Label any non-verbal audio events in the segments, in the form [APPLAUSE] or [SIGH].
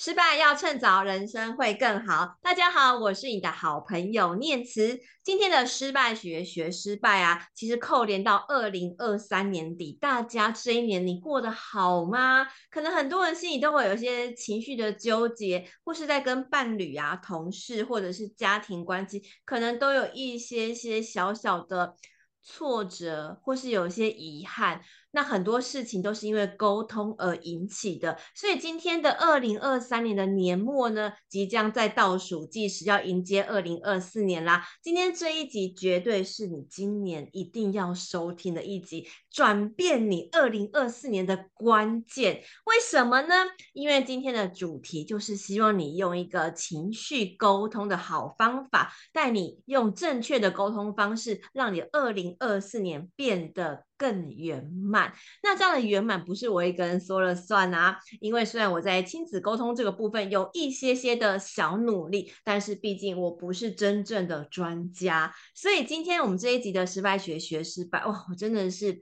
失败要趁早，人生会更好。大家好，我是你的好朋友念慈。今天的失败学学失败啊，其实扣连到二零二三年底，大家这一年你过得好吗？可能很多人心里都会有一些情绪的纠结，或是在跟伴侣啊、同事或者是家庭关系，可能都有一些些小小的挫折，或是有些遗憾。那很多事情都是因为沟通而引起的，所以今天的二零二三年的年末呢，即将在倒数计时，要迎接二零二四年啦。今天这一集绝对是你今年一定要收听的一集，转变你二零二四年的关键。为什么呢？因为今天的主题就是希望你用一个情绪沟通的好方法，带你用正确的沟通方式，让你二零二四年变得更圆满，那这样的圆满不是我一个人说了算啊！因为虽然我在亲子沟通这个部分有一些些的小努力，但是毕竟我不是真正的专家，所以今天我们这一集的失败学学失败，哇，我真的是。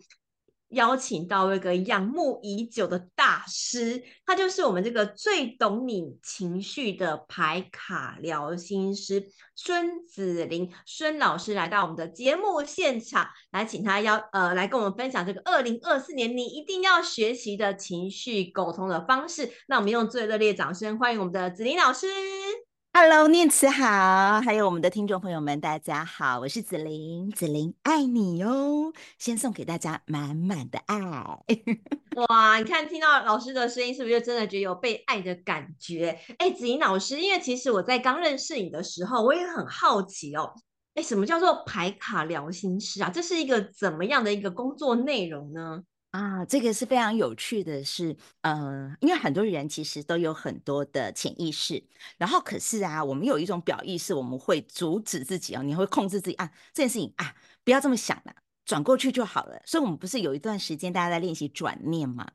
邀请到一个仰慕已久的大师，他就是我们这个最懂你情绪的牌卡疗心师孙子林孙老师来到我们的节目现场，来请他邀呃来跟我们分享这个二零二四年你一定要学习的情绪沟通的方式。那我们用最热烈掌声欢迎我们的子林老师。Hello，念慈好，还有我们的听众朋友们，大家好，我是子玲，子玲爱你哟，先送给大家满满的爱。[LAUGHS] 哇，你看听到老师的声音，是不是就真的觉得有被爱的感觉？哎，子玲老师，因为其实我在刚认识你的时候，我也很好奇哦，哎，什么叫做牌卡疗心师啊？这是一个怎么样的一个工作内容呢？啊，这个是非常有趣的是，是呃，因为很多人其实都有很多的潜意识，然后可是啊，我们有一种表意识，我们会阻止自己哦，你会控制自己啊，这件事情啊，不要这么想了，转过去就好了。所以，我们不是有一段时间大家在练习转念嘛？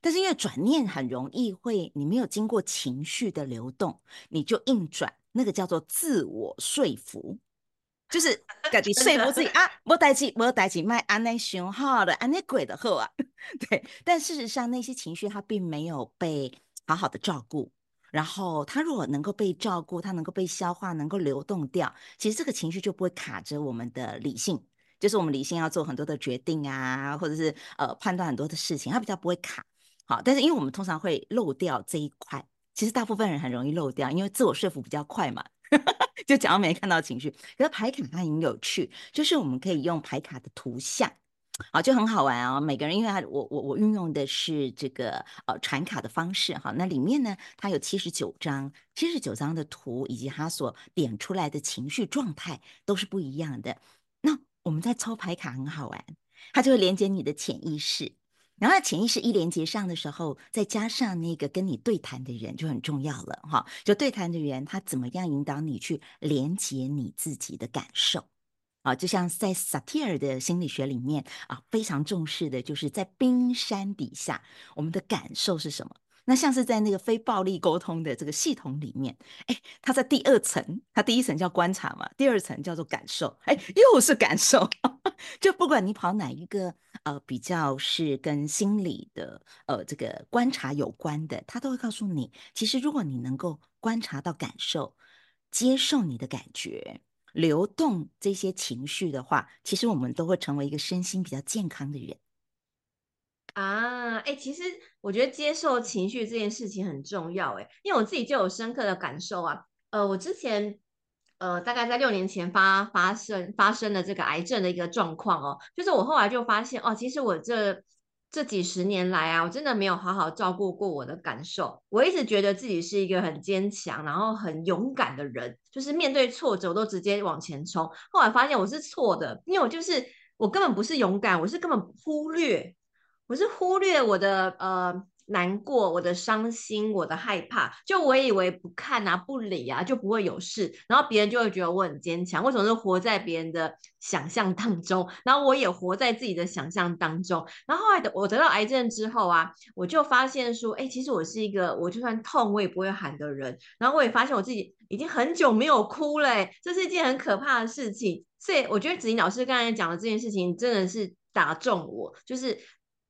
但是因为转念很容易会，你没有经过情绪的流动，你就硬转，那个叫做自我说服。就是自己说服自己啊，[LAUGHS] 没代志，没代志，卖安内想好了，安内鬼的好啊。[LAUGHS] 对，但事实上那些情绪它并没有被好好的照顾，然后它如果能够被照顾，它能够被消化，能够流动掉，其实这个情绪就不会卡着我们的理性，就是我们理性要做很多的决定啊，或者是呃判断很多的事情，它比较不会卡。好，但是因为我们通常会漏掉这一块，其实大部分人很容易漏掉，因为自我说服比较快嘛。就假装没看到情绪，可是牌卡它很有趣，就是我们可以用牌卡的图像，啊，就很好玩啊。每个人因为它我我我运用的是这个呃传卡的方式哈，那里面呢它有七十九张，七十九张的图以及它所点出来的情绪状态都是不一样的。那我们在抽牌卡很好玩，它就会连接你的潜意识。然后潜意识一连接上的时候，再加上那个跟你对谈的人就很重要了哈。就对谈的人他怎么样引导你去连接你自己的感受啊？就像在萨提尔的心理学里面啊，非常重视的就是在冰山底下，我们的感受是什么？那像是在那个非暴力沟通的这个系统里面，哎，它在第二层，它第一层叫观察嘛，第二层叫做感受，哎，又是感受。[LAUGHS] 就不管你跑哪一个，呃，比较是跟心理的，呃，这个观察有关的，它都会告诉你，其实如果你能够观察到感受，接受你的感觉，流动这些情绪的话，其实我们都会成为一个身心比较健康的人。啊，哎、其实我觉得接受情绪这件事情很重要，哎，因为我自己就有深刻的感受啊。呃，我之前，呃，大概在六年前发发生发生了这个癌症的一个状况哦，就是我后来就发现哦，其实我这这几十年来啊，我真的没有好好照顾过我的感受。我一直觉得自己是一个很坚强，然后很勇敢的人，就是面对挫折我都直接往前冲。后来发现我是错的，因为我就是我根本不是勇敢，我是根本忽略。我是忽略我的呃难过，我的伤心，我的害怕，就我以为不看啊不理啊就不会有事，然后别人就会觉得我很坚强。我总是活在别人的想象当中，然后我也活在自己的想象当中。然后后来的我得到癌症之后啊，我就发现说，哎，其实我是一个我就算痛我也不会喊的人。然后我也发现我自己已经很久没有哭了，这是一件很可怕的事情。所以我觉得子怡老师刚才讲的这件事情真的是打中我，就是。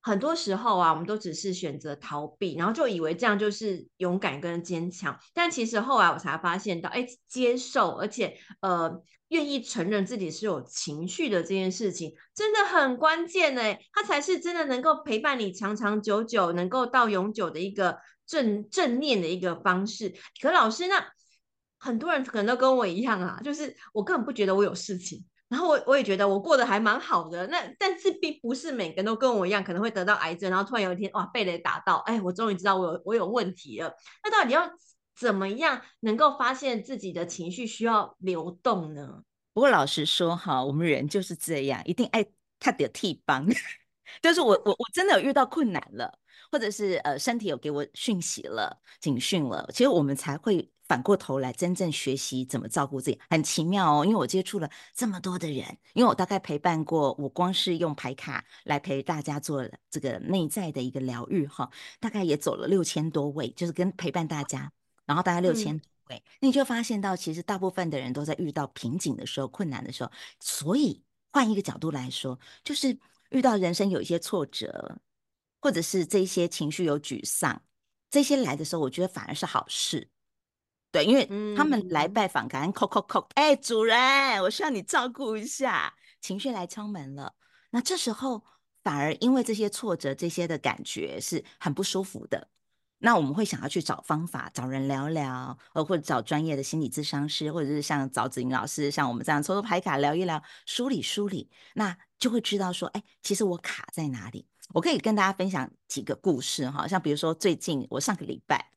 很多时候啊，我们都只是选择逃避，然后就以为这样就是勇敢跟坚强。但其实后来我才发现到，哎，接受而且呃，愿意承认自己是有情绪的这件事情，真的很关键呢，它才是真的能够陪伴你长长久久，能够到永久的一个正正念的一个方式。可老师，那很多人可能都跟我一样啊，就是我根本不觉得我有事情。然后我我也觉得我过得还蛮好的，那但是并不是每个人都跟我一样，可能会得到癌症，然后突然有一天哇被雷打到，哎，我终于知道我有我有问题了。那到底要怎么样能够发现自己的情绪需要流动呢？不过老实说哈，我们人就是这样，一定爱他的替帮，[LAUGHS] 就是我我我真的有遇到困难了，或者是呃身体有给我讯息了、警讯了，其实我们才会。反过头来，真正学习怎么照顾自己，很奇妙哦。因为我接触了这么多的人，因为我大概陪伴过，我光是用牌卡来陪大家做这个内在的一个疗愈哈，大概也走了六千多位，就是跟陪伴大家，然后大概六千多位，嗯、你就发现到，其实大部分的人都在遇到瓶颈的时候、困难的时候，所以换一个角度来说，就是遇到人生有一些挫折，或者是这些情绪有沮丧，这些来的时候，我觉得反而是好事。对，因为他们来拜访，感恩叩叩叩，哎，主人，我需要你照顾一下，情绪来敲门了。那这时候反而因为这些挫折，这些的感觉是很不舒服的。那我们会想要去找方法，找人聊聊，呃，或者找专业的心理咨商师，或者是像找子玲老师，像我们这样抽抽牌卡聊一聊，梳理梳理，那就会知道说，哎，其实我卡在哪里。我可以跟大家分享几个故事哈，像比如说最近我上个礼拜。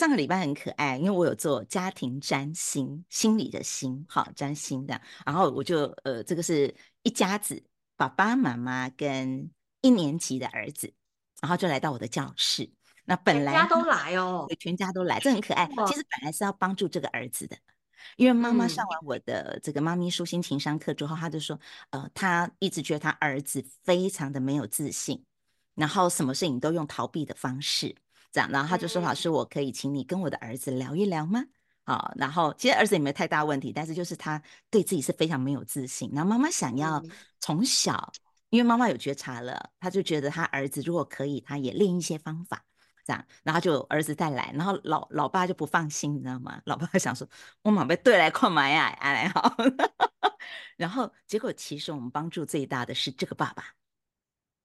上个礼拜很可爱，因为我有做家庭占星，心理的心，好占星的，然后我就呃，这个是一家子，爸爸妈妈跟一年级的儿子，然后就来到我的教室。那本来全家都来哦，全家都来，这很可爱。其实本来是要帮助这个儿子的，因为妈妈上完我的这个妈咪舒心情商课之后，他就说，呃，她一直觉得她儿子非常的没有自信，然后什么事情都用逃避的方式。这样，然后他就说：“老师，我可以请你跟我的儿子聊一聊吗？”好，然后其实儿子也没太大问题，但是就是他对自己是非常没有自信。然后妈妈想要从小，因为妈妈有觉察了，他就觉得他儿子如果可以，他也练一些方法，这样，然后就儿子再来，然后老老爸就不放心，你知道吗？老爸 [LAUGHS] 想说：“我马被对来看嘛呀，哎好。[LAUGHS] ”然后结果其实我们帮助最大的是这个爸爸。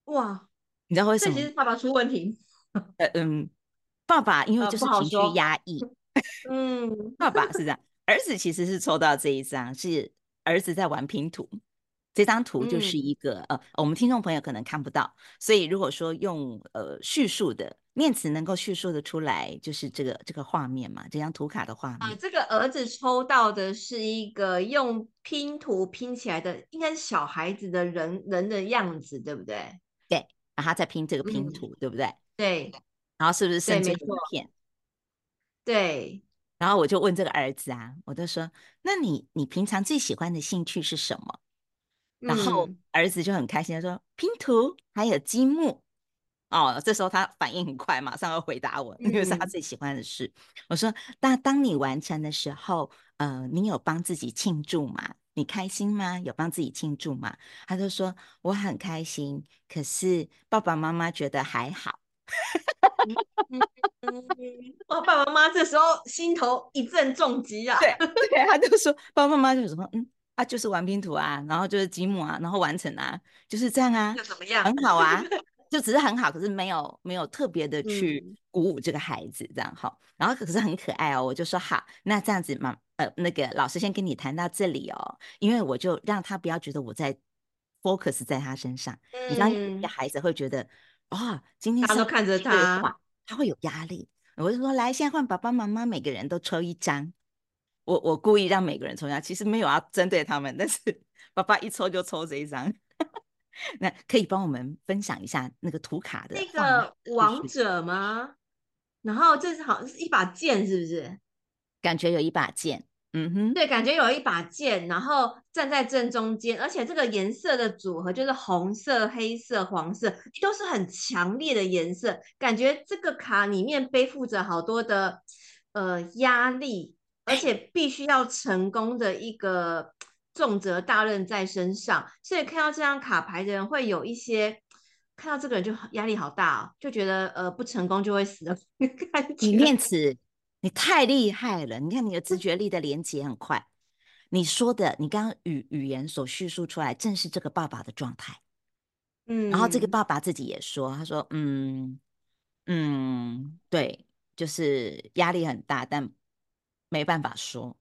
哇，你知道为什么？其实爸爸出问题。呃嗯。爸爸因为就是情绪压抑，[LAUGHS] 嗯，爸爸是这样。儿子其实是抽到这一张，是儿子在玩拼图。这张图就是一个、嗯、呃，我们听众朋友可能看不到，所以如果说用呃叙述的念词能够叙述的出来，就是这个这个画面嘛，这张图卡的画面。啊，这个儿子抽到的是一个用拼图拼起来的，应该是小孩子的人人的样子，对不对？对，然后他在拼这个拼图，嗯、对不对？对。然后是不是剩这一片？对。然后我就问这个儿子啊，我就说：“那你你平常最喜欢的兴趣是什么？”然后儿子就很开心的说：“拼图，还有积木。”哦，这时候他反应很快，马上要回答我，因为是他最喜欢的事。我说：“那当你完成的时候，呃，你有帮自己庆祝吗？你开心吗？有帮自己庆祝吗？”他就说：“我很开心，可是爸爸妈妈觉得还好。”嗯 [LAUGHS] 哇，爸爸妈妈这时候心头一阵重击啊！对对，他就说，爸爸妈妈就什么，嗯，啊，就是玩拼图啊，然后就是积木啊，然后完成啊，就是这样啊，就怎么样？很好啊，[LAUGHS] 就只是很好，可是没有没有特别的去鼓舞这个孩子这样哈。然后可是很可爱哦，我就说好，那这样子嘛，呃，那个老师先跟你谈到这里哦，因为我就让他不要觉得我在 focus 在他身上，嗯、你让一个孩子会觉得。哦，今天他都看着他，他会有压力。我就说，来，现在换爸爸妈妈，每个人都抽一张。我我故意让每个人抽一张，其实没有要针对他们，但是 [LAUGHS] 爸爸一抽就抽这一张。[LAUGHS] 那可以帮我们分享一下那个图卡的那个王者吗？然后这是好像是一把剑，是不是？感觉有一把剑。嗯哼，对，感觉有一把剑，然后站在正中间，而且这个颜色的组合就是红色、黑色、黄色，都是很强烈的颜色，感觉这个卡里面背负着好多的呃压力，而且必须要成功的一个重责大任在身上，所以看到这张卡牌的人会有一些看到这个人就压力好大哦，就觉得呃不成功就会死的 [LAUGHS] 感觉。你念慈，你太厉害了！你看你的直觉力的连接很快。你说的，你刚刚语语言所叙述出来，正是这个爸爸的状态。嗯，然后这个爸爸自己也说，他说，嗯嗯，对，就是压力很大，但没办法说。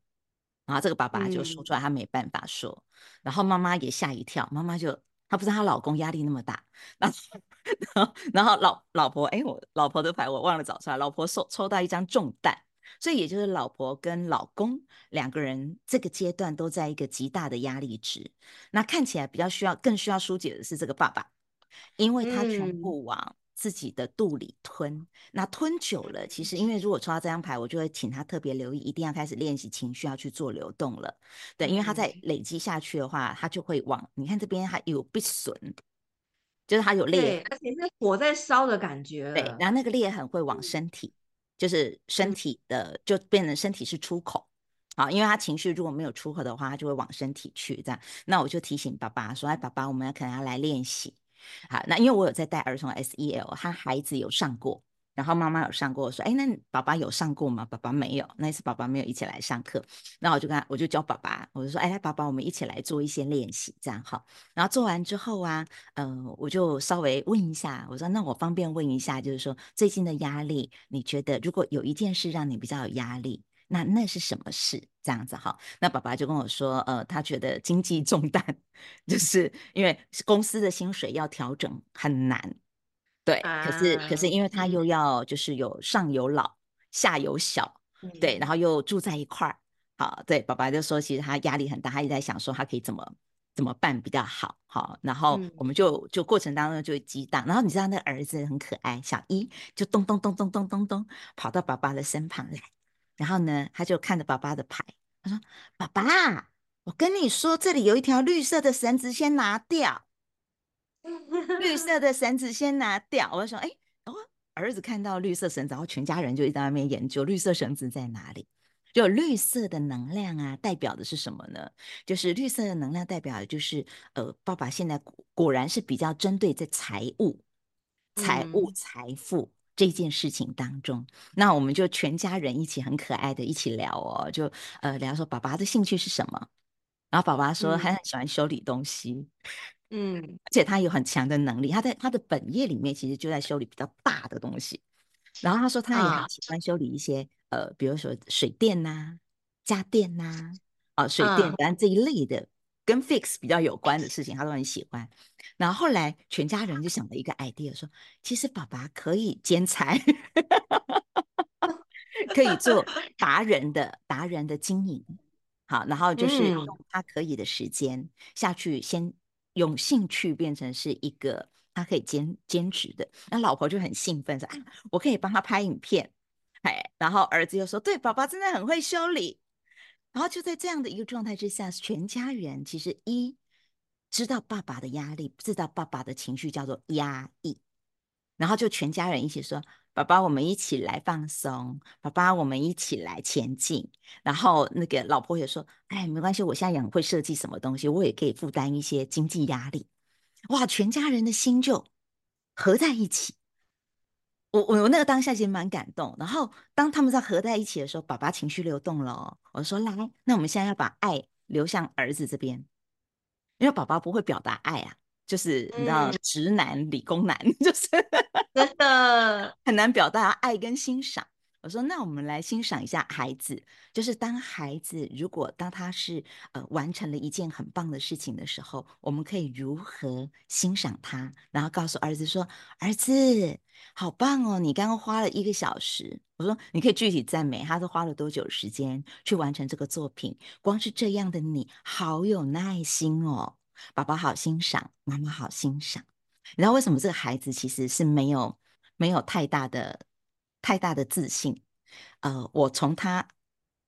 然后这个爸爸就说出来，他没办法说。嗯、然后妈妈也吓一跳，妈妈就。她不知道她老公压力那么大，然后，[LAUGHS] 然后，然后老老婆，哎，我老婆的牌我忘了找出来。老婆抽抽到一张重担，所以也就是老婆跟老公两个人这个阶段都在一个极大的压力值。那看起来比较需要，更需要疏解的是这个爸爸，因为他全部往。嗯自己的肚里吞，那吞久了，其实因为如果抽到这张牌，我就会请他特别留意，一定要开始练习情绪，要去做流动了。对，因为他在累积下去的话，他就会往你看这边还有被损，就是他有裂，而且是火在烧的感觉。对，然后那个裂痕会往身体，就是身体的就变成身体是出口。好，因为他情绪如果没有出口的话，他就会往身体去这样。那我就提醒爸爸说：“哎，爸爸，我们要可能要来练习。”好，那因为我有在带儿童 SEL，他孩子有上过，然后妈妈有上过，我说，哎，那爸爸有上过吗？爸爸没有，那一次爸爸没有一起来上课，那我就跟他，我就教爸爸，我就说，哎，来，爸爸，我们一起来做一些练习，这样好。然后做完之后啊，嗯、呃，我就稍微问一下，我说，那我方便问一下，就是说最近的压力，你觉得如果有一件事让你比较有压力？那那是什么事？这样子哈，那爸爸就跟我说，呃，他觉得经济重担，[LAUGHS] 就是因为公司的薪水要调整很难，对，可是可是因为他又要就是有上有老下有小，对，然后又住在一块儿，好，对，爸爸就说其实他压力很大，他一直在想说他可以怎么怎么办比较好，好，然后我们就就过程当中就会激荡，然后你知道那个儿子很可爱，小一就咚咚咚咚咚咚咚跑到爸爸的身旁来。然后呢，他就看着爸爸的牌，他说：“爸爸，我跟你说，这里有一条绿色的绳子，先拿掉。[LAUGHS] 绿色的绳子先拿掉。”我就说：“哎，哦，儿子看到绿色绳子，然后全家人就一直在那边研究绿色绳子在哪里。就绿色的能量啊，代表的是什么呢？就是绿色的能量代表的就是，呃，爸爸现在果然是比较针对在财务、财务、财富。”这件事情当中，那我们就全家人一起很可爱的一起聊哦，就呃聊说爸爸的兴趣是什么，然后爸爸说他很喜欢修理东西，嗯，而且他有很强的能力，他在他的本业里面其实就在修理比较大的东西，然后他说他也很喜欢修理一些、啊、呃，比如说水电呐、啊、家电呐、啊，啊水电等、啊、这一类的。跟 fix 比较有关的事情，他都很喜欢。然后后来全家人就想了一个 idea，说其实爸爸可以兼差，[LAUGHS] 可以做达人的达人的经营。好，然后就是用他可以的时间下去，先用兴趣变成是一个他可以兼兼职的。那老婆就很兴奋说：“啊，我可以帮他拍影片。”哎，然后儿子又说：“对，爸爸真的很会修理。”然后就在这样的一个状态之下，全家人其实一知道爸爸的压力，知道爸爸的情绪叫做压抑，然后就全家人一起说：“爸爸，我们一起来放松，爸爸，我们一起来前进。”然后那个老婆也说：“哎，没关系，我现在也会设计什么东西，我也可以负担一些经济压力。”哇，全家人的心就合在一起。我我那个当下其实蛮感动，然后当他们在合在一起的时候，爸爸情绪流动了。我说来，那我们现在要把爱流向儿子这边，因为爸爸不会表达爱啊，就是你知道，直男理工男，[LAUGHS] 就是真的很难表达爱跟欣赏。我说，那我们来欣赏一下孩子，就是当孩子如果当他是呃完成了一件很棒的事情的时候，我们可以如何欣赏他，然后告诉儿子说：“儿子，好棒哦，你刚刚花了一个小时。”我说：“你可以具体赞美，他是花了多久时间去完成这个作品？光是这样的你好有耐心哦，爸爸好欣赏，妈妈好欣赏。你知道为什么这个孩子其实是没有没有太大的？”太大的自信，呃，我从他，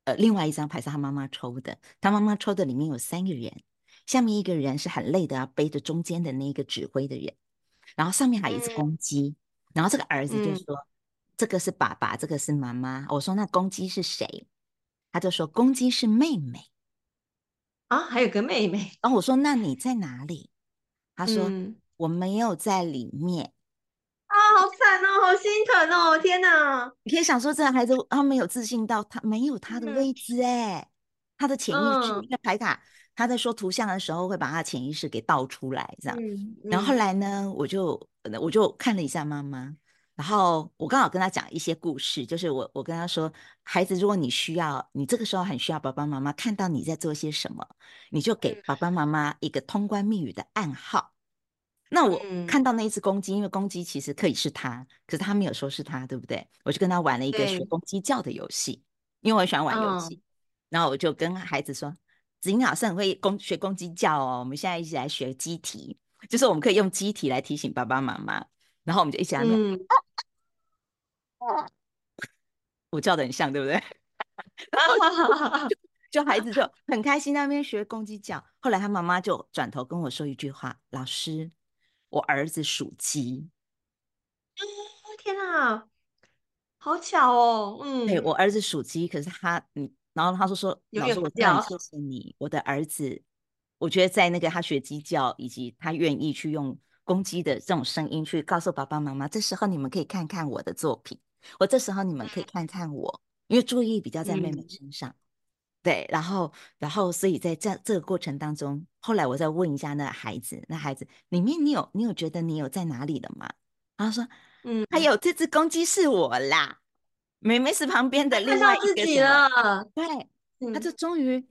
呃，另外一张牌是他妈妈抽的，他妈妈抽的里面有三个人，下面一个人是很累的要，背着中间的那个指挥的人，然后上面还有一只公鸡，嗯、然后这个儿子就说、嗯、这个是爸爸，这个是妈妈，我说那公鸡是谁？他就说公鸡是妹妹，啊，还有个妹妹，然后我说那你在哪里？他说、嗯、我没有在里面。啊，好惨哦，好心疼哦，天哪！你可以想说，这个孩子他没有自信到他没有他的位置哎，嗯、他的潜意识，因为牌卡他在说图像的时候会把他潜意识给倒出来，这样。然后后来呢，我就我就看了一下妈妈，然后我刚好跟他讲一些故事，就是我我跟他说，孩子，如果你需要，你这个时候很需要爸爸妈妈看到你在做些什么，你就给爸爸妈妈一个通关密语的暗号。那我看到那一只公鸡，嗯、因为公鸡其实可以是他，可是他没有说是他，对不对？我就跟他玩了一个学公鸡叫的游戏，因为我喜欢玩游戏。哦、然后我就跟孩子说：“子英老师很会公学公鸡叫哦，我们现在一起来学鸡啼，就是我们可以用鸡啼来提醒爸爸妈妈。”然后我们就一起来，嗯、[LAUGHS] 我叫的很像，对不对？[LAUGHS] 就，[LAUGHS] 就孩子就很开心，那边学公鸡叫。后来他妈妈就转头跟我说一句话：“老师。”我儿子属鸡，哦天哪，好巧哦，嗯，对，我儿子属鸡，可是他，嗯，然后他说说，老师，我这样谢谢你，我的儿子，我觉得在那个他学鸡叫，以及他愿意去用公鸡的这种声音去告诉爸爸妈妈，这时候你们可以看看我的作品，我这时候你们可以看看我，因为注意力比较在妹妹身上。嗯对，然后，然后，所以在这这个过程当中，后来我再问一下那孩子，那孩子里面你有你有觉得你有在哪里了吗？然后说，嗯，还有这只公鸡是我啦，妹妹是旁边的另外一个。自己了，对，嗯、他就终于，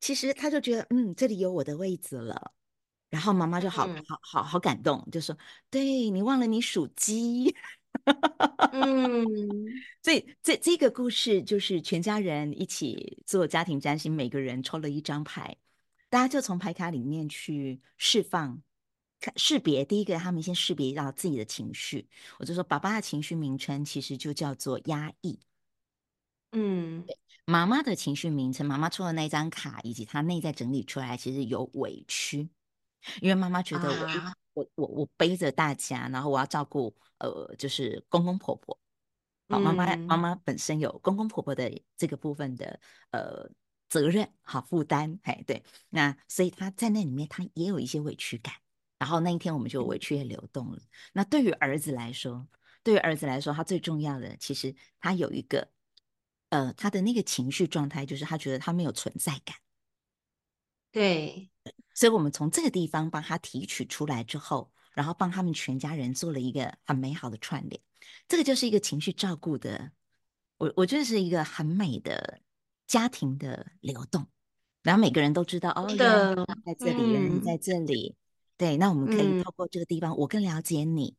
其实他就觉得，嗯，这里有我的位置了。然后妈妈就好、嗯、好好好感动，就说，对，你忘了你属鸡。[LAUGHS] 嗯，[LAUGHS] 所以这这个故事就是全家人一起做家庭占星，每个人抽了一张牌，大家就从牌卡里面去释放、看识别。第一个，他们先识别到自己的情绪。我就说，爸爸的情绪名称其实就叫做压抑。嗯，妈妈的情绪名称，妈妈抽的那张卡以及她内在整理出来，其实有委屈，因为妈妈觉得我、啊、我我我背着大家，然后我要照顾。呃，就是公公婆婆，好，妈妈妈妈本身有公公婆婆的这个部分的呃责任，好负担，哎，对，那所以他在那里面他也有一些委屈感，然后那一天我们就委屈也流动了。那对于儿子来说，对于儿子来说，他最重要的其实他有一个呃他的那个情绪状态，就是他觉得他没有存在感，对，所以我们从这个地方帮他提取出来之后。然后帮他们全家人做了一个很美好的串联，这个就是一个情绪照顾的，我我觉得是一个很美的家庭的流动。然后每个人都知道，哦，的原来在这里，嗯、原来在这里，对，那我们可以透过这个地方，嗯、我更了解你，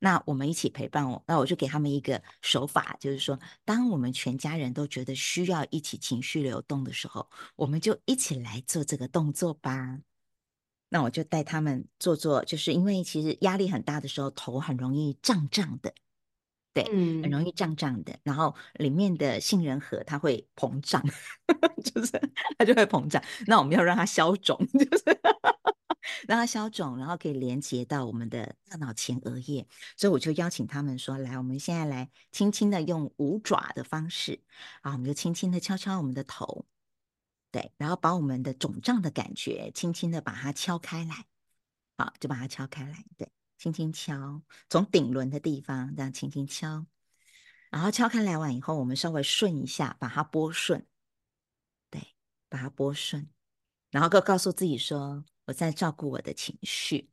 那我们一起陪伴我。那我就给他们一个手法，就是说，当我们全家人都觉得需要一起情绪流动的时候，我们就一起来做这个动作吧。那我就带他们做做，就是因为其实压力很大的时候，头很容易胀胀的，对，嗯、很容易胀胀的。然后里面的杏仁核它会膨胀，[LAUGHS] 就是它就会膨胀。那我们要让它消肿，[LAUGHS] 就是让它消肿，然后可以连接到我们的大脑前额叶。所以我就邀请他们说：“来，我们现在来轻轻的用五爪的方式，啊，我们就轻轻的敲敲我们的头。”对，然后把我们的肿胀的感觉轻轻的把它敲开来，好，就把它敲开来，对，轻轻敲，从顶轮的地方这样轻轻敲，然后敲开来完以后，我们稍微顺一下，把它拨顺，对，把它拨顺，然后告告诉自己说，我在照顾我的情绪，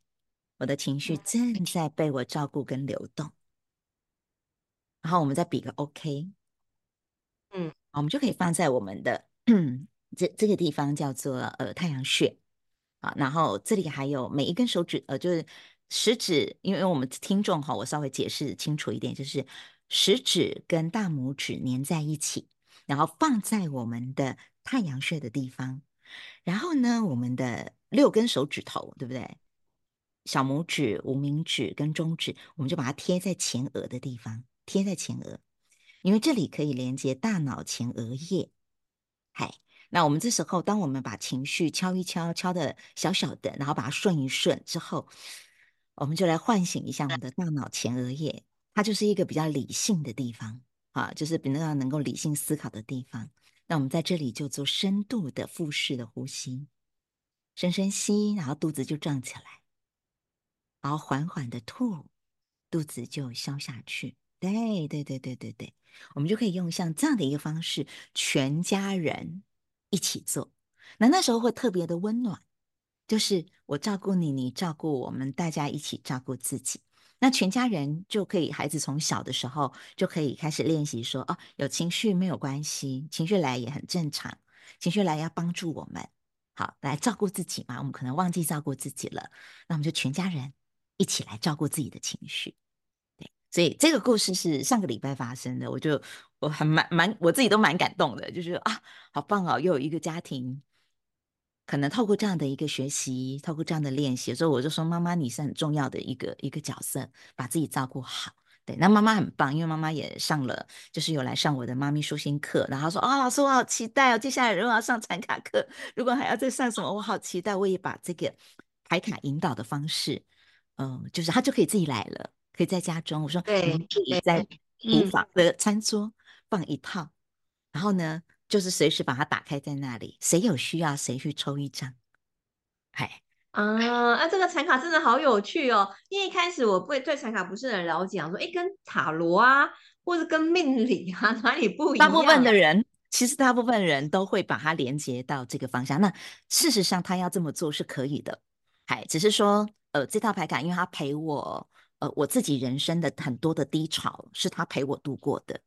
我的情绪正在被我照顾跟流动，然后我们再比个 OK，嗯，我们就可以放在我们的。这这个地方叫做呃太阳穴。啊，然后这里还有每一根手指呃就是食指，因为我们听众哈，我稍微解释清楚一点，就是食指跟大拇指粘在一起，然后放在我们的太阳穴的地方，然后呢，我们的六根手指头对不对？小拇指、无名指跟中指，我们就把它贴在前额的地方，贴在前额，因为这里可以连接大脑前额叶，嗨。那我们这时候，当我们把情绪敲一敲，敲的小小的，然后把它顺一顺之后，我们就来唤醒一下我们的大脑前额叶，它就是一个比较理性的地方啊，就是比较能够理性思考的地方。那我们在这里就做深度的腹式的呼吸，深深吸，然后肚子就胀起来。然后缓缓的吐，肚子就消下去。对对对对对对，我们就可以用像这样的一个方式，全家人一起做。那那时候会特别的温暖，就是我照顾你，你照顾我们，大家一起照顾自己。那全家人就可以，孩子从小的时候就可以开始练习说：哦，有情绪没有关系，情绪来也很正常，情绪来要帮助我们，好，来照顾自己嘛。我们可能忘记照顾自己了，那我们就全家人一起来照顾自己的情绪。对，所以这个故事是上个礼拜发生的，我就我还蛮蛮我自己都蛮感动的，就是啊，好棒哦，又有一个家庭。可能透过这样的一个学习，透过这样的练习，所以我就说，妈妈你是很重要的一个一个角色，把自己照顾好。对，那妈妈很棒，因为妈妈也上了，就是有来上我的妈咪舒心课，然后说啊、哦，老师我好期待哦，接下来如果要上产卡课，如果还要再上什么，我好期待。我也把这个排卡引导的方式，嗯、呃，就是他就可以自己来了，可以在家中，我说对，可以在厨房的餐桌放一套，嗯、然后呢。就是随时把它打开在那里，谁有需要谁去抽一张。哎啊，啊，这个产卡真的好有趣哦！因为一开始我不会对产卡不是很了解，说哎，跟塔罗啊，或者跟命理啊 [LAUGHS] 哪里不一样？大部分的人其实大部分人都会把它连接到这个方向。那事实上，他要这么做是可以的。哎，只是说呃，这套牌卡，因为他陪我呃我自己人生的很多的低潮，是他陪我度过的。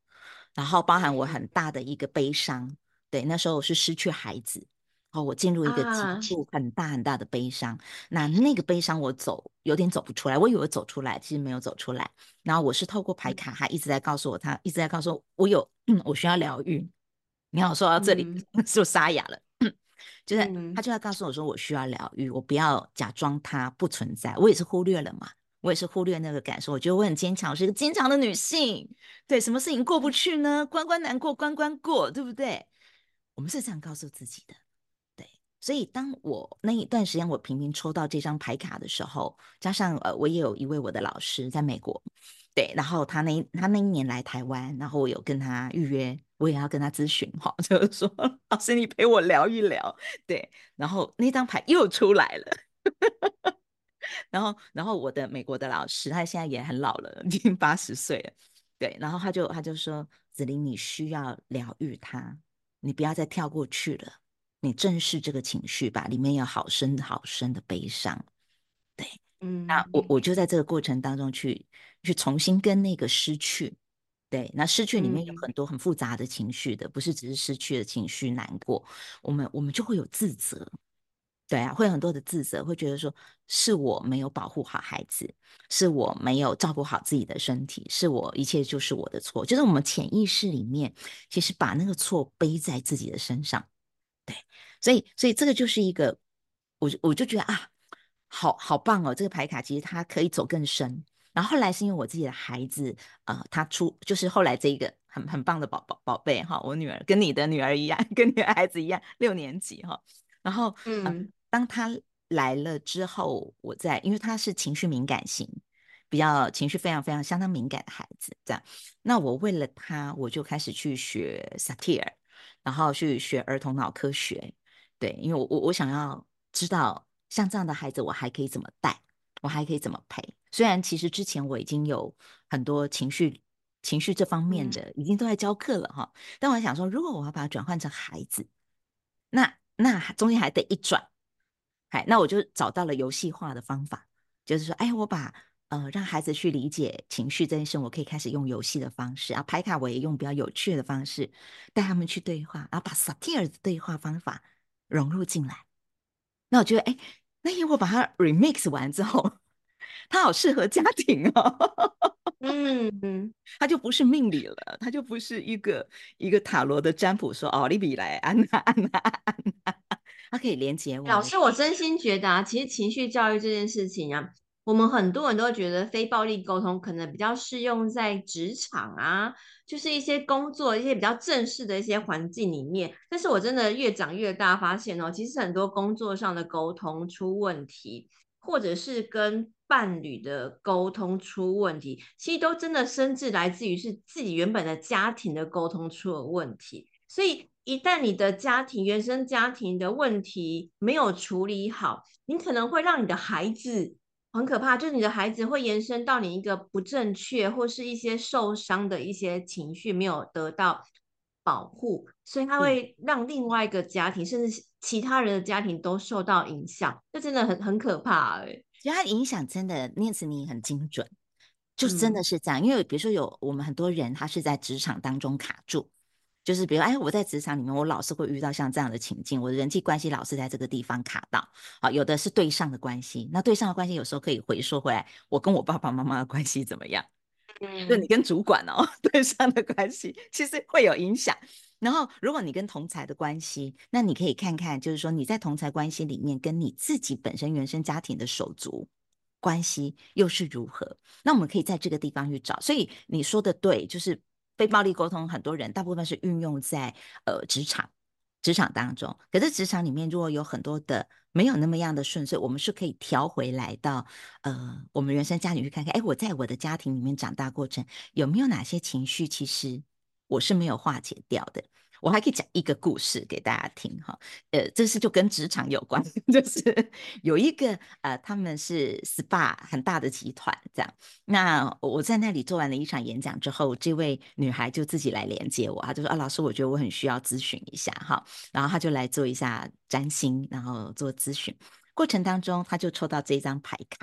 然后包含我很大的一个悲伤，对，那时候我是失去孩子，哦，我进入一个极度很大很大的悲伤。啊、那那个悲伤我走有点走不出来，我以为走出来，其实没有走出来。然后我是透过牌卡，他一直在告诉我，他一直在告诉我，我有，嗯，我需要疗愈。你看我说到这里、嗯、是不是沙哑了？[CLEARS THROAT] 就是他就在告诉我说，我需要疗愈，我不要假装它不存在，我也是忽略了嘛。我也是忽略那个感受，我觉得我很坚强，我是一个坚强的女性。对，什么事情过不去呢？关关难过关关过，对不对？我们是这样告诉自己的。对，所以当我那一段时间我频频抽到这张牌卡的时候，加上呃，我也有一位我的老师在美国，对，然后他那他那一年来台湾，然后我有跟他预约，我也要跟他咨询哈，[LAUGHS] 就是说老师你陪我聊一聊，对，然后那张牌又出来了。然后，然后我的美国的老师，他现在也很老了，已经八十岁了。对，然后他就他就说：“子琳，你需要疗愈他，你不要再跳过去了，你正视这个情绪吧，里面有好深好深的悲伤。”对，嗯，那我我就在这个过程当中去去重新跟那个失去，对，那失去里面有很多很复杂的情绪的，不是只是失去的情绪难过，我们我们就会有自责。对啊，会有很多的自责，会觉得说是我没有保护好孩子，是我没有照顾好自己的身体，是我一切就是我的错，就是我们潜意识里面其实把那个错背在自己的身上。对，所以所以这个就是一个，我我就觉得啊，好好棒哦，这个牌卡其实它可以走更深。然后后来是因为我自己的孩子啊，他、出就是后来这一个很很棒的宝宝宝贝哈，我女儿跟你的女儿一样，[LAUGHS] 跟你的孩子一样，六年级哈，然后嗯。当他来了之后，我在，因为他是情绪敏感型，比较情绪非常非常相当敏感的孩子，这样，那我为了他，我就开始去学萨提尔，然后去学儿童脑科学，对，因为我我我想要知道像这样的孩子，我还可以怎么带，我还可以怎么陪。虽然其实之前我已经有很多情绪情绪这方面的已经都在教课了哈，但我还想说，如果我要把它转换成孩子，那那中间还得一转。哎，那我就找到了游戏化的方法，就是说，哎，我把呃让孩子去理解情绪这件事，我可以开始用游戏的方式啊，牌卡我也用比较有趣的方式带他们去对话，然后把萨提尔的对话方法融入进来。那我觉得，哎，那因为我把它 remix 完之后，它好适合家庭哦。嗯嗯，[LAUGHS] 它就不是命理了，它就不是一个一个塔罗的占卜说，说哦，你比来安娜安娜安娜。它可以连接我。老师，我真心觉得啊，其实情绪教育这件事情啊，我们很多人都觉得非暴力沟通可能比较适用在职场啊，就是一些工作一些比较正式的一些环境里面。但是我真的越长越大，发现哦，其实很多工作上的沟通出问题，或者是跟伴侣的沟通出问题，其实都真的甚至来自于是自己原本的家庭的沟通出了问题，所以。一旦你的家庭原生家庭的问题没有处理好，你可能会让你的孩子很可怕，就是你的孩子会延伸到你一个不正确或是一些受伤的一些情绪没有得到保护，所以他会让另外一个家庭，甚至其他人的家庭都受到影响，这真的很很可怕哎、欸。其实他影响真的，念慈你很精准，就真的是这样。嗯、因为比如说有我们很多人，他是在职场当中卡住。就是比如，哎，我在职场里面，我老是会遇到像这样的情境，我的人际关系老是在这个地方卡到。好，有的是对上的关系，那对上的关系有时候可以回溯回来，我跟我爸爸妈妈的关系怎么样？[LAUGHS] 嗯，就你跟主管哦，[LAUGHS] 对上的关系其实会有影响。然后，如果你跟同才的关系，那你可以看看，就是说你在同才关系里面，跟你自己本身原生家庭的手足关系又是如何？那我们可以在这个地方去找。所以你说的对，就是。非暴力沟通，很多人大部分是运用在呃职场职场当中。可是职场里面，如果有很多的没有那么样的顺遂，我们是可以调回来到呃我们原生家庭去看看。哎，我在我的家庭里面长大过程，有没有哪些情绪，其实我是没有化解掉的。我还可以讲一个故事给大家听哈，呃，这是就跟职场有关，[LAUGHS] 就是有一个呃，他们是 SPA 很大的集团这样。那我在那里做完了一场演讲之后，这位女孩就自己来连接我，她就说啊，老师，我觉得我很需要咨询一下哈，然后她就来做一下占星，然后做咨询。过程当中，她就抽到这张牌卡，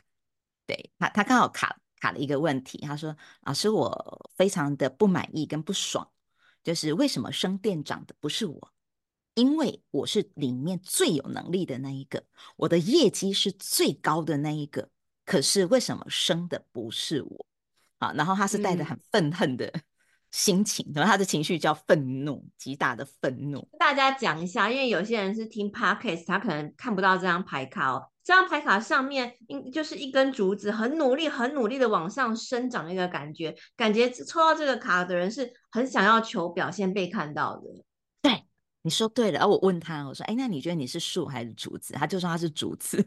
对，她她刚好卡卡了一个问题，她说，老师，我非常的不满意跟不爽。就是为什么升店长的不是我？因为我是里面最有能力的那一个，我的业绩是最高的那一个。可是为什么升的不是我？啊，然后他是带着很愤恨的心情，然后他的情绪叫愤怒，极大的愤怒。大家讲一下，因为有些人是听 Podcast，他可能看不到这张牌卡哦。这张牌卡上面，应就是一根竹子，很努力、很努力的往上生长的一个感觉。感觉抽到这个卡的人是很想要求表现、被看到的。对，你说对了。而我问他，我说：“哎，那你觉得你是树还是竹子？”他就说他是竹子。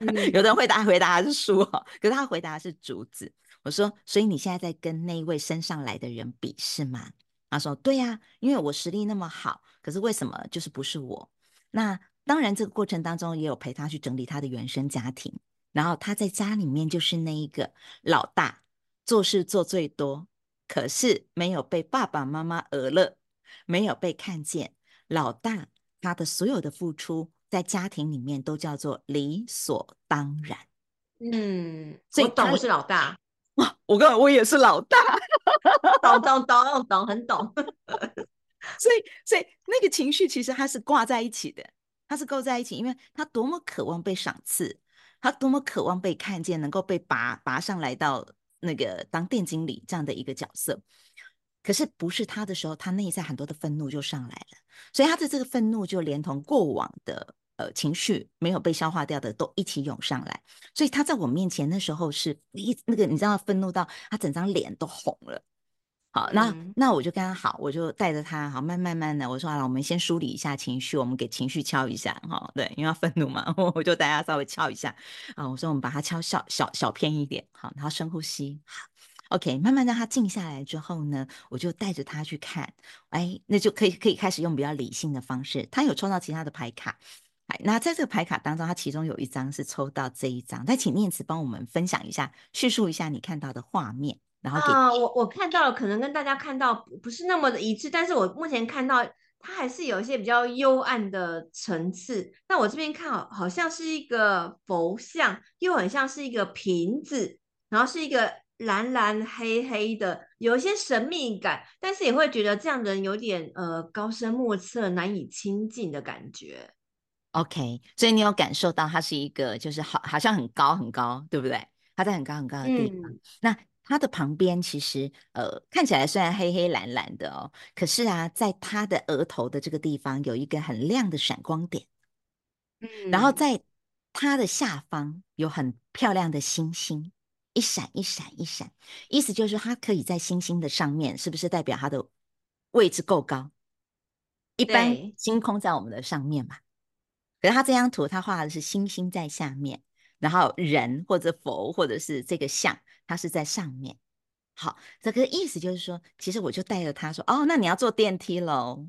嗯、[LAUGHS] 有的人回答回答他是树，可是他回答是竹子。我说：“所以你现在在跟那一位升上来的人比是吗？”他说：“对呀、啊，因为我实力那么好，可是为什么就是不是我？”那。当然，这个过程当中也有陪他去整理他的原生家庭，然后他在家里面就是那一个老大，做事做最多，可是没有被爸爸妈妈讹了，没有被看见。老大他的所有的付出，在家庭里面都叫做理所当然。嗯，所以我懂，我是老大。哇，我跟我也是老大，[LAUGHS] 懂懂懂懂，很懂。[LAUGHS] 所以，所以那个情绪其实它是挂在一起的。它是构在一起，因为他多么渴望被赏赐，他多么渴望被看见，能够被拔拔上来到那个当店经理这样的一个角色。可是不是他的时候，他内在很多的愤怒就上来了，所以他的这个愤怒就连同过往的呃情绪没有被消化掉的都一起涌上来，所以他在我面前那时候是一那个你知道愤怒到他整张脸都红了。好，那那我就跟他好，我就带着他好，慢慢慢的，我说好了，我们先梳理一下情绪，我们给情绪敲一下，哈，对，因为要愤怒嘛，我就大家稍微敲一下，啊，我说我们把它敲小小小偏一点，好，然后深呼吸，好，OK，慢慢让他静下来之后呢，我就带着他去看，哎，那就可以可以开始用比较理性的方式，他有抽到其他的牌卡，哎，那在这个牌卡当中，它其中有一张是抽到这一张，再请念慈帮我们分享一下，叙述一下你看到的画面。然后啊，我我看到了，可能跟大家看到不是那么的一致，但是我目前看到它还是有一些比较幽暗的层次。那我这边看好好像是一个佛像，又很像是一个瓶子，然后是一个蓝蓝黑黑的，有一些神秘感，但是也会觉得这样的人有点呃高深莫测、难以亲近的感觉。OK，所以你有感受到它是一个就是好好像很高很高，对不对？它在很高很高的地方，嗯、那。它的旁边其实，呃，看起来虽然黑黑蓝蓝的哦，可是啊，在它的额头的这个地方有一个很亮的闪光点，嗯，然后在它的下方有很漂亮的星星，一闪一闪一闪，意思就是它可以在星星的上面，是不是代表它的位置够高？一般星空在我们的上面嘛，可是他这张图他画的是星星在下面。然后人或者佛或者是这个像，它是在上面。好，这个意思就是说，其实我就带着他说，哦，那你要坐电梯喽。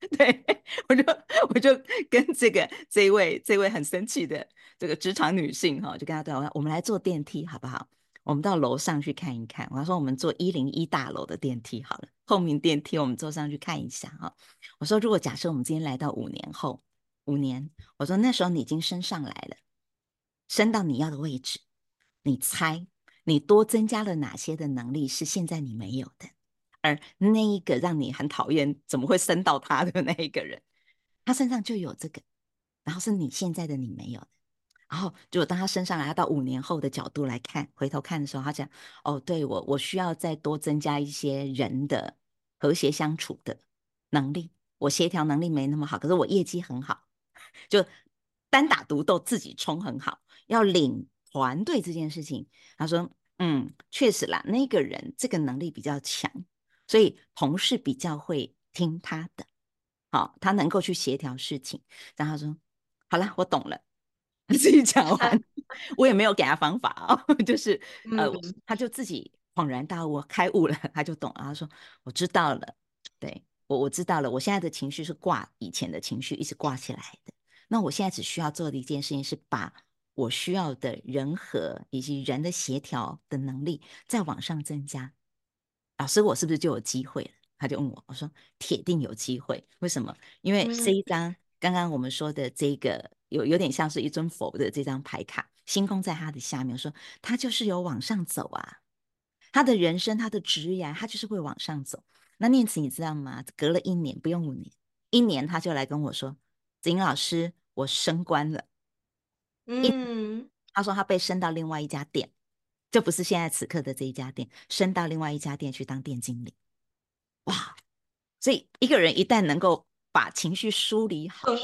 [LAUGHS] 对，我就我就跟这个这一位这位很生气的这个职场女性哈，就跟他对话，我们来坐电梯好不好？我们到楼上去看一看。我说我们坐一零一大楼的电梯好了，透明电梯我们坐上去看一下哈。我说如果假设我们今天来到五年后，五年，我说那时候你已经升上来了，升到你要的位置，你猜你多增加了哪些的能力是现在你没有的？而那一个让你很讨厌，怎么会升到他的那一个人，他身上就有这个，然后是你现在的你没有的。然后，结果当他升上来，他到五年后的角度来看，回头看的时候，他讲：“哦，对我，我需要再多增加一些人的和谐相处的能力。我协调能力没那么好，可是我业绩很好，就单打独斗自己冲很好。要领团队这件事情，他说：嗯，确实啦，那个人这个能力比较强，所以同事比较会听他的。好，他能够去协调事情。然后他说：好了，我懂了。”他自己讲完，[LAUGHS] 我也没有给他方法啊、哦，[LAUGHS] 就是呃，他就自己恍然大悟，开悟了，他就懂了。他说：“我知道了，对，我我知道了。我现在的情绪是挂以前的情绪一直挂起来的。那我现在只需要做的一件事情是把我需要的人和以及人的协调的能力再往上增加。老师，我是不是就有机会了？”他就问我，我说：“铁定有机会。为什么？因为这一张刚刚我们说的这个。”有有点像是一尊佛的这张牌卡，星空在他的下面，说他就是有往上走啊，他的人生，他的职业，他就是会往上走。那念慈你知道吗？隔了一年，不用五年，一年他就来跟我说：“子英老师，我升官了。”嗯，他说他被升到另外一家店，就不是现在此刻的这一家店，升到另外一家店去当店经理。哇！所以一个人一旦能够把情绪梳理好。[LAUGHS]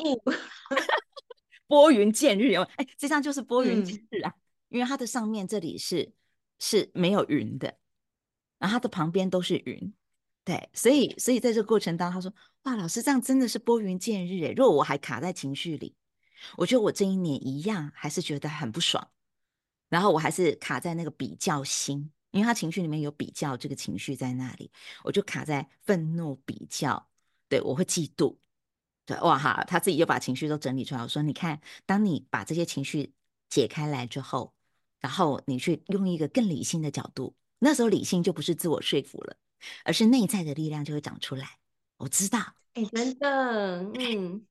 拨云见日哦，哎，这张就是拨云见日啊，嗯、因为它的上面这里是是没有云的，然后它的旁边都是云，对，所以所以在这个过程当中，他说：“哇，老师这样真的是拨云见日哎！如果我还卡在情绪里，我觉得我这一年一样还是觉得很不爽，然后我还是卡在那个比较心，因为他情绪里面有比较这个情绪在那里，我就卡在愤怒比较，对，我会嫉妒。”对哇哈，他自己就把情绪都整理出来。我说：“你看，当你把这些情绪解开来之后，然后你去用一个更理性的角度，那时候理性就不是自我说服了，而是内在的力量就会长出来。”我知道，哎、欸，真的，嗯，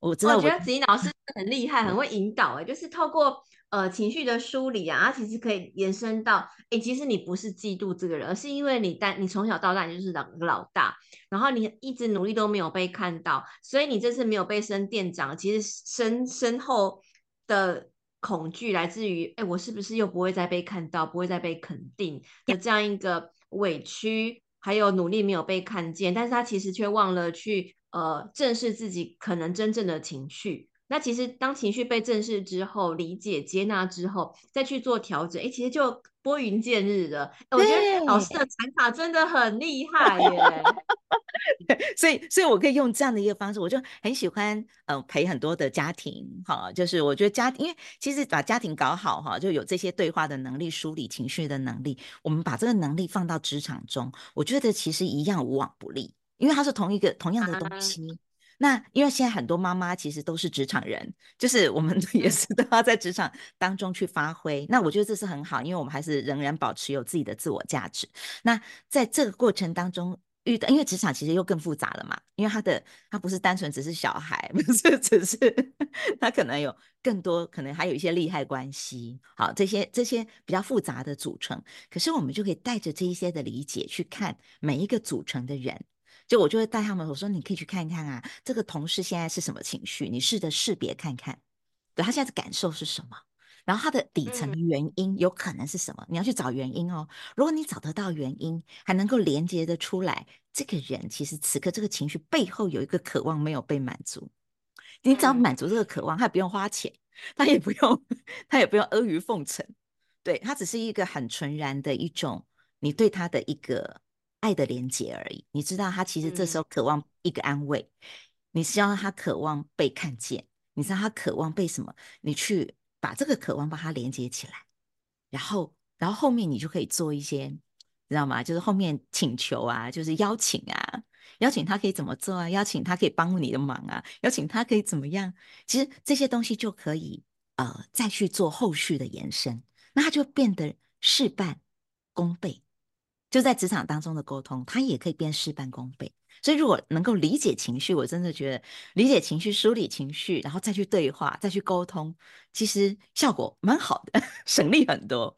我知道。我觉得子怡老师很厉害，很会引导。哎，就是透过。呃，情绪的梳理啊，它其实可以延伸到，哎、欸，其实你不是嫉妒这个人，而是因为你单你从小到大你就是老老大，然后你一直努力都没有被看到，所以你这次没有被升店长，其实身身后的恐惧来自于，哎、欸，我是不是又不会再被看到，不会再被肯定的这样一个委屈，还有努力没有被看见，但是他其实却忘了去呃正视自己可能真正的情绪。那其实当情绪被正视之后，理解接纳之后，再去做调整，哎，其实就拨云见日了。我觉得老师的禅卡真的很厉害耶。[LAUGHS] 所以，所以我可以用这样的一个方式，我就很喜欢，呃，陪很多的家庭，哈，就是我觉得家，因为其实把家庭搞好，哈，就有这些对话的能力，梳理情绪的能力。我们把这个能力放到职场中，我觉得其实一样无往不利，因为它是同一个同样的东西。啊那因为现在很多妈妈其实都是职场人，就是我们也是都要在职场当中去发挥。那我觉得这是很好，因为我们还是仍然保持有自己的自我价值。那在这个过程当中遇到，因为职场其实又更复杂了嘛，因为他的他不是单纯只是小孩，[LAUGHS] 不是只是他可能有更多，可能还有一些利害关系，好，这些这些比较复杂的组成。可是我们就可以带着这一些的理解去看每一个组成的人。就我就会带他们，我说你可以去看看啊，这个同事现在是什么情绪？你试着识别看看，对，他现在的感受是什么？然后他的底层原因有可能是什么？你要去找原因哦。如果你找得到原因，还能够连接的出来，这个人其实此刻这个情绪背后有一个渴望没有被满足。你只要满足这个渴望，他也不用花钱，他也不用，他也不用阿谀奉承，对，他只是一个很纯然的一种你对他的一个。爱的连接而已，你知道他其实这时候渴望一个安慰，嗯、你知道他渴望被看见，你知道他渴望被什么？你去把这个渴望把它连接起来，然后，然后后面你就可以做一些，知道吗？就是后面请求啊，就是邀请啊，邀请他可以怎么做啊？邀请他可以帮你的忙啊？邀请他可以怎么样？其实这些东西就可以呃再去做后续的延伸，那他就变得事半功倍。就在职场当中的沟通，他也可以变事半功倍。所以，如果能够理解情绪，我真的觉得理解情绪、梳理情绪，然后再去对话、再去沟通，其实效果蛮好的，[LAUGHS] 省力很多。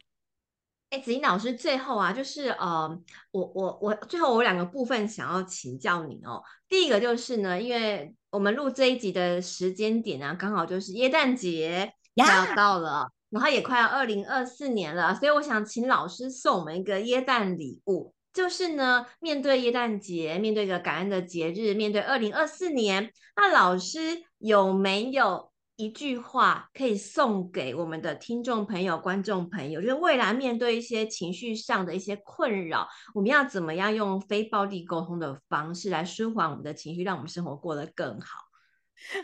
哎，子玲老师，最后啊，就是呃，我我我最后我有两个部分想要请教你哦。第一个就是呢，因为我们录这一集的时间点啊，刚好就是耶诞节要到了.然后也快要二零二四年了，所以我想请老师送我们一个耶诞礼物。就是呢，面对耶诞节，面对一个感恩的节日，面对二零二四年，那老师有没有一句话可以送给我们的听众朋友、观众朋友？就是未来面对一些情绪上的一些困扰，我们要怎么样用非暴力沟通的方式来舒缓我们的情绪，让我们生活过得更好？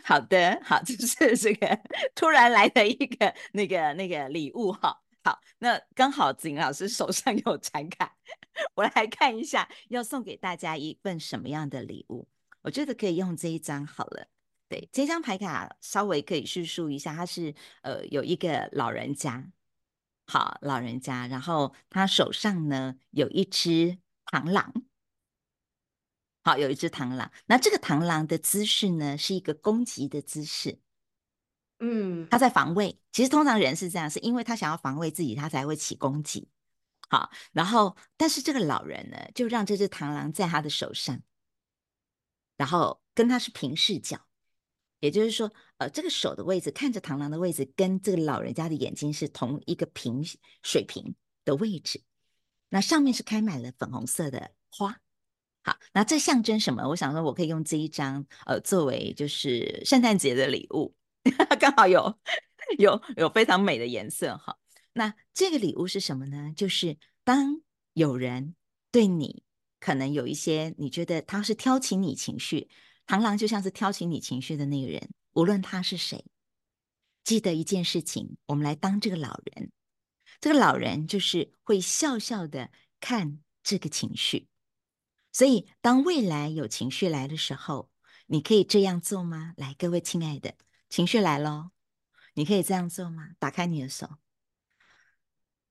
好的，好，[LAUGHS] 就是这个突然来的一个那个那个礼物哈。好，那刚好子玲老师手上有禅卡，我来看一下，要送给大家一份什么样的礼物？我觉得可以用这一张好了。对，这张牌卡稍微可以叙述一下，它是呃有一个老人家，好，老人家，然后他手上呢有一只螳螂，好，有一只螳螂。那这个螳螂的姿势呢是一个攻击的姿势。嗯，他在防卫。其实通常人是这样，是因为他想要防卫自己，他才会起攻击。好，然后但是这个老人呢，就让这只螳螂在他的手上，然后跟他是平视角，也就是说，呃，这个手的位置看着螳螂的位置，跟这个老人家的眼睛是同一个平水平的位置。那上面是开满了粉红色的花。好，那这象征什么？我想说，我可以用这一张，呃，作为就是圣诞节的礼物。[LAUGHS] 刚好有有有非常美的颜色哈，那这个礼物是什么呢？就是当有人对你可能有一些你觉得他是挑起你情绪，螳螂就像是挑起你情绪的那个人，无论他是谁，记得一件事情，我们来当这个老人，这个老人就是会笑笑的看这个情绪，所以当未来有情绪来的时候，你可以这样做吗？来，各位亲爱的。情绪来喽，你可以这样做吗？打开你的手。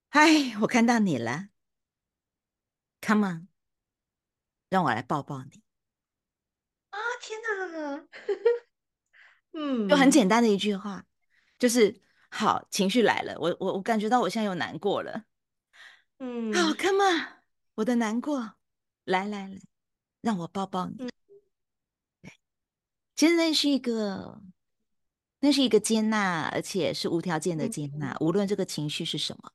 嗨，我看到你了。Come on，让我来抱抱你。啊，天哪！嗯，就很简单的一句话，就是好，情绪来了，我我我感觉到我现在又难过了。嗯，好，Come on，我的难过，来来来，让我抱抱你。嗯，对，其实那是一个。那是一个接纳，而且是无条件的接纳。无论这个情绪是什么，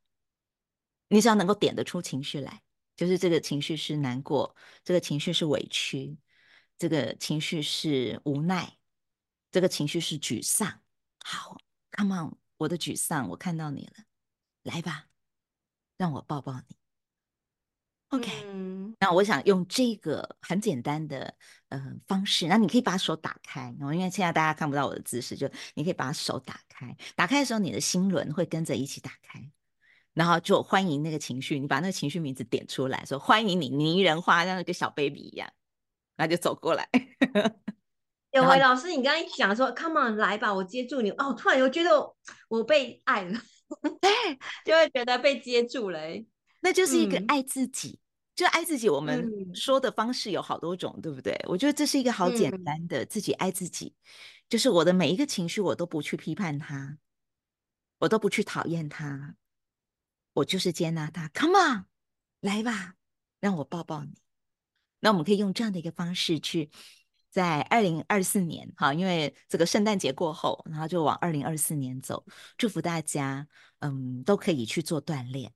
你只要能够点得出情绪来，就是这个情绪是难过，这个情绪是委屈，这个情绪是无奈，这个情绪是沮丧。好，Come on，我的沮丧，我看到你了，来吧，让我抱抱你。OK，嗯，那我想用这个很简单的呃方式，那你可以把手打开，因为现在大家看不到我的姿势，就你可以把手打开，打开的时候你的心轮会跟着一起打开，然后就欢迎那个情绪，你把那个情绪名字点出来，说欢迎你，泥人化，像那个小 baby 一样，然后就走过来。[LAUGHS] 有位老师，你刚刚一讲说 “come on，来吧，我接住你”，哦，突然又觉得我，我被爱了，[LAUGHS] 对，[LAUGHS] 就会觉得被接住了，那就是一个爱自己。嗯就爱自己，我们说的方式有好多种，嗯、对不对？我觉得这是一个好简单的自己爱自己，嗯、就是我的每一个情绪，我都不去批判它，我都不去讨厌它，我就是接纳它。Come on，来吧，让我抱抱你。那我们可以用这样的一个方式去，在二零二四年，哈，因为这个圣诞节过后，然后就往二零二四年走。祝福大家，嗯，都可以去做锻炼。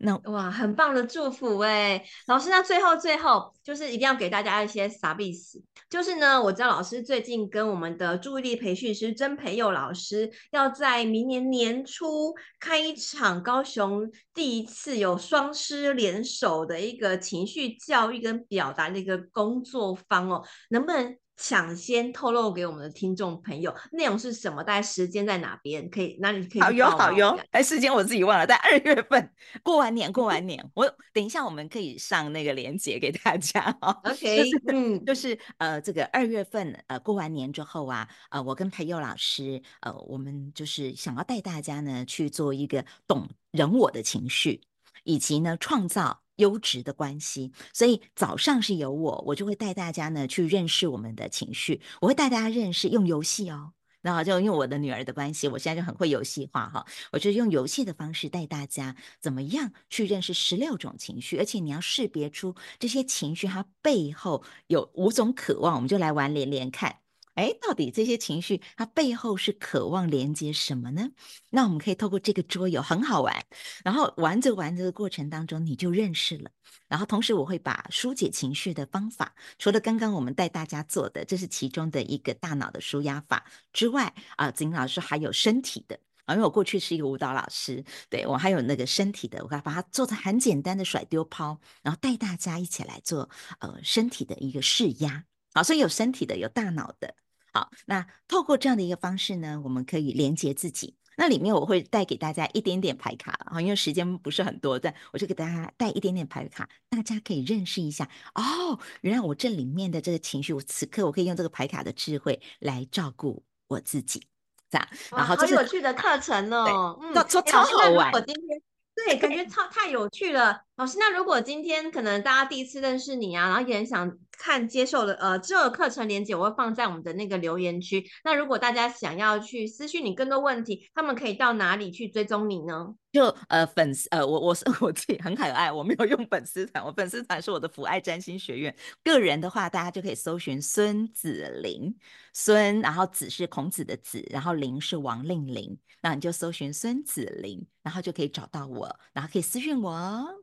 那哇，很棒的祝福哎，老师，那最后最后就是一定要给大家一些 service，就是呢，我知道老师最近跟我们的注意力培训师曾培佑老师要在明年年初开一场高雄第一次有双师联手的一个情绪教育跟表达的一个工作坊哦，能不能抢先透露给我们的听众朋友，内容是什么？大概时间在哪边？可以，那你可以好哟好哟。哎，时间我自己忘了，在二月份过完年，过完 [LAUGHS] 年，我等一下我们可以上那个链接给大家哦。OK，[LAUGHS] 嗯，就是呃，这个二月份呃过完年之后啊，呃，我跟培佑老师呃，我们就是想要带大家呢去做一个懂人我的情绪，以及呢创造。优质的关系，所以早上是由我，我就会带大家呢去认识我们的情绪。我会带大家认识用游戏哦，然后就用我的女儿的关系，我现在就很会游戏化哈。我就用游戏的方式带大家怎么样去认识十六种情绪，而且你要识别出这些情绪它背后有五种渴望。我们就来玩连连看。哎，到底这些情绪它背后是渴望连接什么呢？那我们可以透过这个桌游很好玩，然后玩着玩着的过程当中你就认识了。然后同时我会把疏解情绪的方法，除了刚刚我们带大家做的，这是其中的一个大脑的舒压法之外，啊，子玲老师还有身体的啊，因为我过去是一个舞蹈老师，对，我还有那个身体的，我把它做成很简单的甩丢抛，然后带大家一起来做呃身体的一个释压，好，所以有身体的，有大脑的。好，那透过这样的一个方式呢，我们可以连接自己。那里面我会带给大家一点点牌卡，啊，因为时间不是很多，但我就给大家带一点点牌卡，大家可以认识一下。哦，原来我这里面的这个情绪，我此刻我可以用这个牌卡的智慧来照顾我自己，这样。然后这是好有趣的课程哦，嗯，超超好玩。我今天对，感觉超太有趣了。老师，那如果今天可能大家第一次认识你啊，然后也很想。看接受的呃，这个课程链接我会放在我们的那个留言区。那如果大家想要去私讯你更多问题，他们可以到哪里去追踪你呢？就呃粉丝呃，我我是我自己很可爱，我没有用粉丝团，我粉丝团是我的福爱占星学院。个人的话，大家就可以搜寻孙子林，孙然后子是孔子的子，然后林是王令林，那你就搜寻孙子林，然后就可以找到我，然后可以私讯我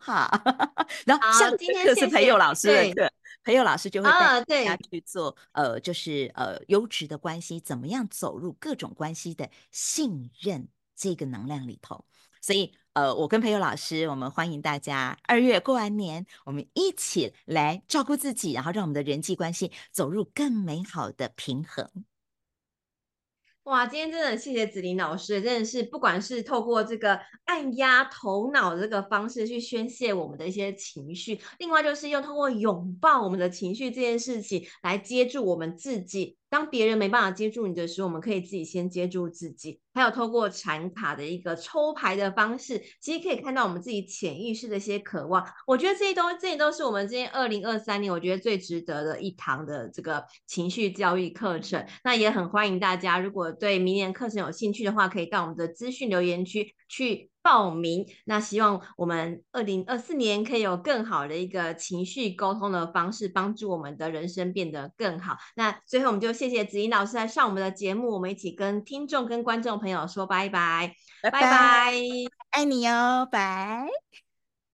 哈。[LAUGHS] 然后像今天是培佑老师的课。培佑老师就会带大家去做，啊、呃，就是呃优质的关系，怎么样走入各种关系的信任这个能量里头。所以呃，我跟培祐老师，我们欢迎大家二月过完年，我们一起来照顾自己，然后让我们的人际关系走入更美好的平衡。哇，今天真的谢谢子玲老师，真的是不管是透过这个按压头脑这个方式去宣泄我们的一些情绪，另外就是用透过拥抱我们的情绪这件事情来接住我们自己。当别人没办法接住你的时候，我们可以自己先接住自己。还有透过禅卡的一个抽牌的方式，其实可以看到我们自己潜意识的一些渴望。我觉得这些东西，这些都是我们今天二零二三年我觉得最值得的一堂的这个情绪教育课程。那也很欢迎大家，如果对明年课程有兴趣的话，可以到我们的资讯留言区去。报名，那希望我们二零二四年可以有更好的一个情绪沟通的方式，帮助我们的人生变得更好。那最后我们就谢谢子英老师来上我们的节目，我们一起跟听众跟观众朋友说拜拜，拜拜，爱你哦，拜。